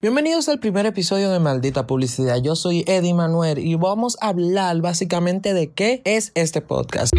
Bienvenidos al primer episodio de Maldita Publicidad. Yo soy Eddie Manuel y vamos a hablar básicamente de qué es este podcast.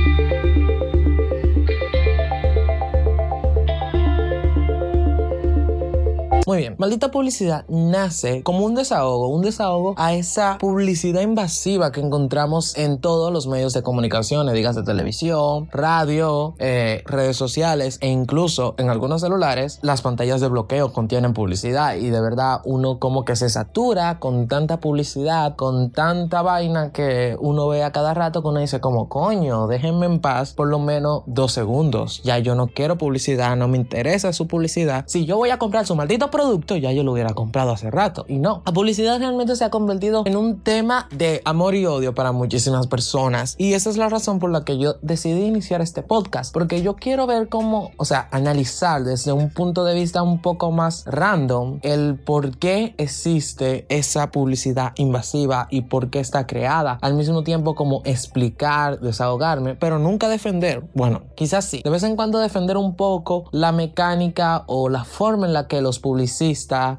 Muy bien, maldita publicidad nace como un desahogo, un desahogo a esa publicidad invasiva que encontramos en todos los medios de comunicación, digas de televisión, radio, eh, redes sociales e incluso en algunos celulares las pantallas de bloqueo contienen publicidad y de verdad uno como que se satura con tanta publicidad, con tanta vaina que uno ve a cada rato que uno dice como coño, déjenme en paz por lo menos dos segundos. Ya yo no quiero publicidad, no me interesa su publicidad. Si yo voy a comprar su maldito producto, ya yo lo hubiera comprado hace rato. Y no, la publicidad realmente se ha convertido en un tema de amor y odio para muchísimas personas. Y esa es la razón por la que yo decidí iniciar este podcast. Porque yo quiero ver cómo, o sea, analizar desde un punto de vista un poco más random el por qué existe esa publicidad invasiva y por qué está creada. Al mismo tiempo como explicar, desahogarme, pero nunca defender. Bueno, quizás sí. De vez en cuando defender un poco la mecánica o la forma en la que los publicistas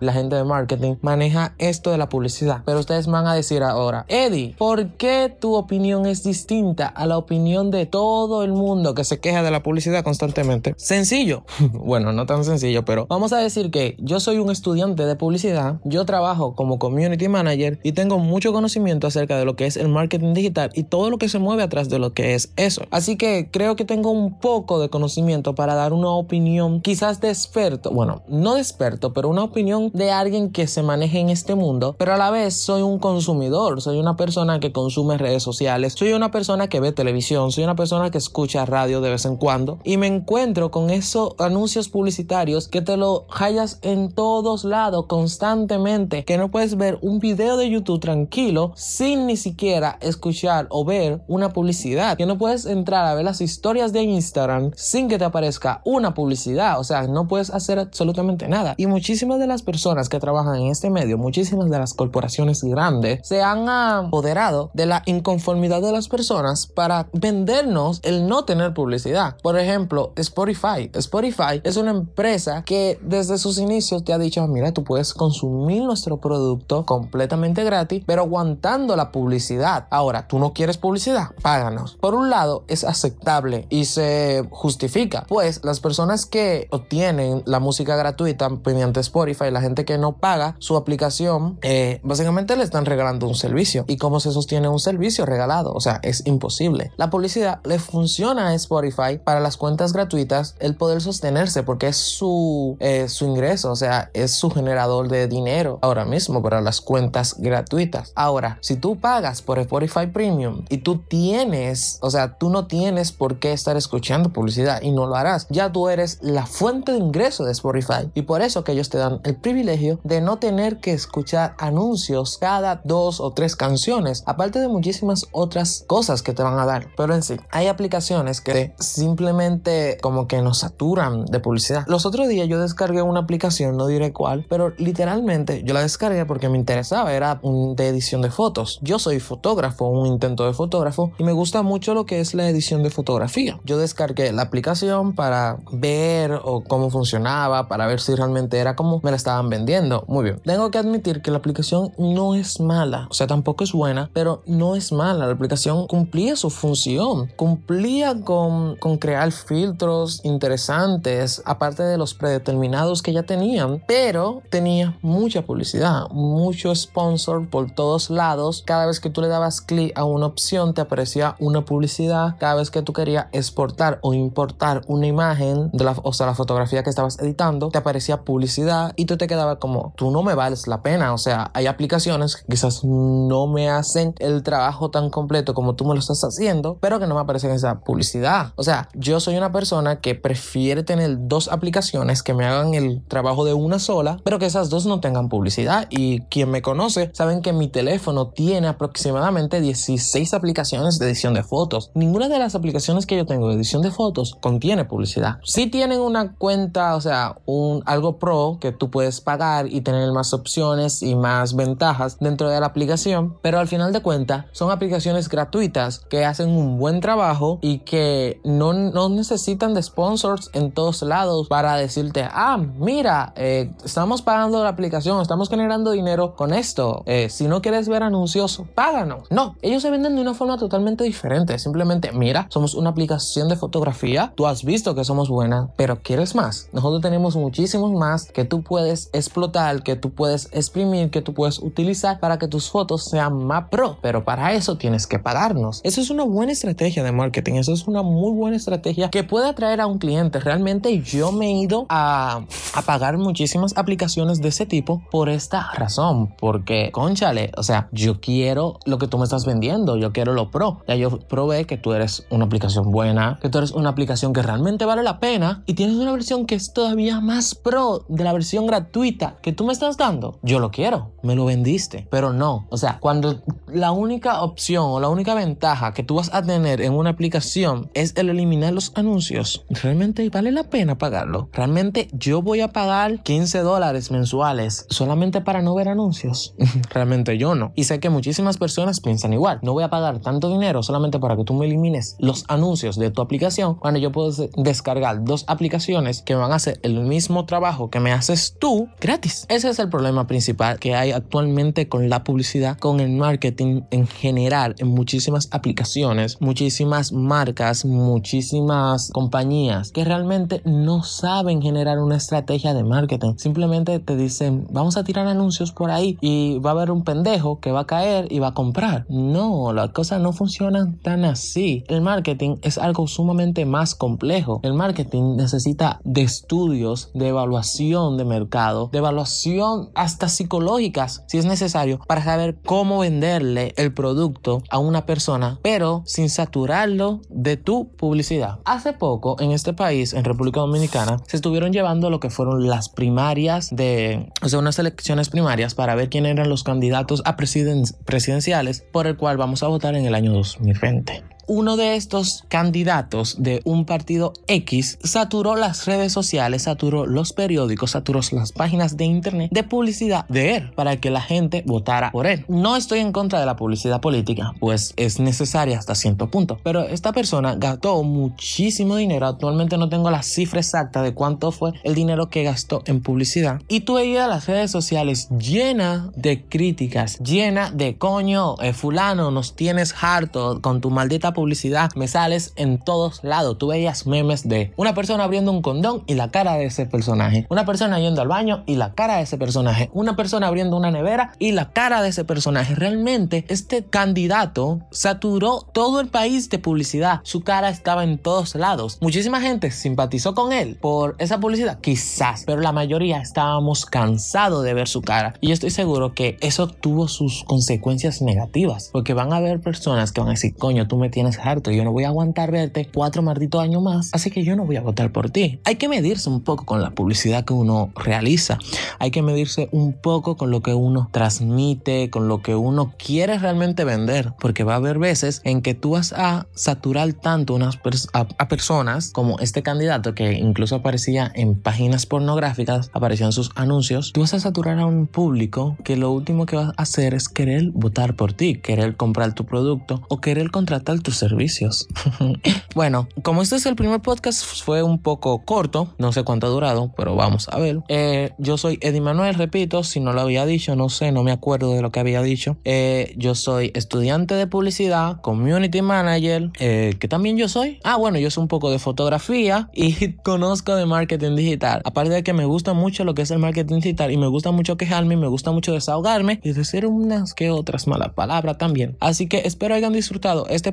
la gente de marketing, maneja esto de la publicidad. Pero ustedes van a decir ahora, Eddie, ¿por qué tu opinión es distinta a la opinión de todo el mundo que se queja de la publicidad constantemente? Sencillo. bueno, no tan sencillo, pero vamos a decir que yo soy un estudiante de publicidad, yo trabajo como community manager y tengo mucho conocimiento acerca de lo que es el marketing digital y todo lo que se mueve atrás de lo que es eso. Así que creo que tengo un poco de conocimiento para dar una opinión quizás de experto, bueno, no de experto, pero una opinión de alguien que se maneje en este mundo, pero a la vez soy un consumidor, soy una persona que consume redes sociales, soy una persona que ve televisión, soy una persona que escucha radio de vez en cuando y me encuentro con esos anuncios publicitarios que te lo hallas en todos lados constantemente, que no puedes ver un video de YouTube tranquilo sin ni siquiera escuchar o ver una publicidad, que no puedes entrar a ver las historias de Instagram sin que te aparezca una publicidad, o sea, no puedes hacer absolutamente nada. Y muchísimas de las personas que trabajan en este medio, muchísimas de las corporaciones grandes, se han apoderado de la inconformidad de las personas para vendernos el no tener publicidad. Por ejemplo, Spotify. Spotify es una empresa que desde sus inicios te ha dicho, mira, tú puedes consumir nuestro producto completamente gratis, pero aguantando la publicidad. Ahora, tú no quieres publicidad, páganos. Por un lado, es aceptable y se justifica, pues las personas que obtienen la música gratuita mediante Spotify, la gente que no paga su aplicación, eh, básicamente le están regalando un servicio. ¿Y cómo se sostiene un servicio regalado? O sea, es imposible. La publicidad le funciona a Spotify para las cuentas gratuitas el poder sostenerse porque es su, eh, su ingreso, o sea, es su generador de dinero ahora mismo para las cuentas gratuitas. Ahora, si tú pagas por Spotify Premium y tú tienes, o sea, tú no tienes por qué estar escuchando publicidad y no lo harás, ya tú eres la fuente de ingreso de Spotify y por eso que ellos te dan el privilegio de no tener que escuchar anuncios cada dos o tres canciones, aparte de muchísimas otras cosas que te van a dar. Pero en sí, hay aplicaciones que simplemente como que nos saturan de publicidad. Los otros días yo descargué una aplicación, no diré cuál, pero literalmente yo la descargué porque me interesaba, era de edición de fotos. Yo soy fotógrafo, un intento de fotógrafo, y me gusta mucho lo que es la edición de fotografía. Yo descargué la aplicación para ver o cómo funcionaba, para ver si realmente era como me la estaban vendiendo. Muy bien. Tengo que admitir que la aplicación no es mala, o sea, tampoco es buena, pero no es mala. La aplicación cumplía su función, cumplía con, con crear filtros interesantes, aparte de los predeterminados que ya tenían, pero tenía mucha publicidad, mucho sponsor por todos lados. Cada vez que tú le dabas clic a una opción, te aparecía una publicidad. Cada vez que tú querías exportar o importar una imagen de la, o sea, la fotografía que estabas editando, te aparecía publicidad y tú te quedabas como, tú no me vales la pena. O sea, hay aplicaciones que quizás no me hacen el trabajo tan completo como tú me lo estás haciendo, pero que no me aparecen esa publicidad. O sea, yo soy una persona que prefiere tener dos aplicaciones que me hagan el trabajo de una sola, pero que esas dos no tengan publicidad. Y quien me conoce saben que mi teléfono tiene aproximadamente 16 aplicaciones de edición de fotos. Ninguna de las aplicaciones que yo tengo de edición de fotos contiene publicidad. Si tienen una cuenta, o sea, un algo pro que tú puedes pagar y tener más opciones y más ventajas dentro de la aplicación, pero al final de cuentas son aplicaciones gratuitas que hacen un buen trabajo y que no, no necesitan de sponsors en todos lados para decirte, ah, mira, eh, estamos pagando la aplicación, estamos generando dinero con esto. Eh, si no quieres ver anuncios, páganos. No, ellos se venden de una forma totalmente diferente. Simplemente, mira, somos una aplicación de fotografía, tú has visto que somos buenas, pero quieres más. Nosotros tenemos muchísimos más que tú puedes explotar, que tú puedes exprimir, que tú puedes utilizar para que tus fotos sean más pro. Pero para eso tienes que pagarnos. Eso es una buena estrategia de marketing. Eso es una muy buena estrategia que puede atraer a un cliente. Realmente yo me he ido a, a pagar muchísimas aplicaciones de ese tipo por esta razón. Porque, conchale, o sea, yo quiero lo que tú me estás vendiendo. Yo quiero lo pro. Ya yo probé que tú eres una aplicación buena, que tú eres una aplicación que realmente vale la pena y tienes una versión que es todavía más pro de la versión gratuita que tú me estás dando. Yo lo quiero. Me lo vendiste. Pero no. O sea, cuando la única opción o la única ventaja que tú vas a tener en una aplicación es el eliminar los anuncios, realmente vale la pena pagarlo. Realmente yo voy a pagar 15 dólares mensuales solamente para no ver anuncios. realmente yo no. Y sé que muchísimas personas piensan igual. No voy a pagar tanto dinero solamente para que tú me elimines los anuncios de tu aplicación cuando yo puedo descargar dos aplicaciones que van a hacer el mismo trabajo que me haces tú gratis. Ese es el problema principal que hay actualmente con la publicidad, con el marketing en general, en muchísimas aplicaciones, muchísimas marcas, muchísimas compañías que realmente no saben generar una estrategia de marketing. Simplemente te dicen, vamos a tirar anuncios por ahí y va a haber un pendejo que va a caer y va a comprar. No, las cosas no funcionan tan así. El marketing es algo sumamente más complejo. El marketing necesita de estudios, de evaluación de mercado, de evaluación hasta psicológicas si es necesario para saber cómo venderle el producto a una persona, pero sin saturarlo de tu publicidad. Hace poco en este país, en República Dominicana, se estuvieron llevando lo que fueron las primarias de, o sea, unas elecciones primarias para ver quién eran los candidatos a presidenciales por el cual vamos a votar en el año 2020 uno de estos candidatos de un partido X saturó las redes sociales, saturó los periódicos, saturó las páginas de internet de publicidad de él para que la gente votara por él. No estoy en contra de la publicidad política, pues es necesaria hasta cierto punto, pero esta persona gastó muchísimo dinero. Actualmente no tengo la cifra exacta de cuánto fue el dinero que gastó en publicidad. Y tú veías las redes sociales llena de críticas, llena de coño, eh, fulano, nos tienes harto con tu maldita publicidad publicidad me sales en todos lados. Tú veías memes de una persona abriendo un condón y la cara de ese personaje. Una persona yendo al baño y la cara de ese personaje. Una persona abriendo una nevera y la cara de ese personaje. Realmente este candidato saturó todo el país de publicidad. Su cara estaba en todos lados. Muchísima gente simpatizó con él por esa publicidad. Quizás, pero la mayoría estábamos cansados de ver su cara. Y yo estoy seguro que eso tuvo sus consecuencias negativas. Porque van a haber personas que van a decir, coño, tú me tienes harto, yo no voy a aguantar verte cuatro malditos años más, así que yo no voy a votar por ti. Hay que medirse un poco con la publicidad que uno realiza, hay que medirse un poco con lo que uno transmite, con lo que uno quiere realmente vender, porque va a haber veces en que tú vas a saturar tanto unas a, personas como este candidato que incluso aparecía en páginas pornográficas, aparecían sus anuncios, tú vas a saturar a un público que lo último que vas a hacer es querer votar por ti, querer comprar tu producto o querer contratar servicios. bueno, como este es el primer podcast, fue un poco corto, no sé cuánto ha durado, pero vamos a ver. Eh, yo soy Eddie Manuel, repito, si no lo había dicho, no sé, no me acuerdo de lo que había dicho. Eh, yo soy estudiante de publicidad, community manager, eh, que también yo soy. Ah, bueno, yo soy un poco de fotografía y conozco de marketing digital. Aparte de que me gusta mucho lo que es el marketing digital y me gusta mucho quejarme, me gusta mucho desahogarme y decir unas que otras malas palabras también. Así que espero hayan disfrutado este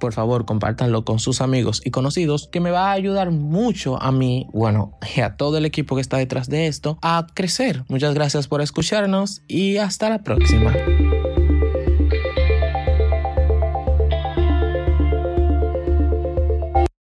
por favor compártanlo con sus amigos y conocidos, que me va a ayudar mucho a mí, bueno, y a todo el equipo que está detrás de esto, a crecer. Muchas gracias por escucharnos y hasta la próxima.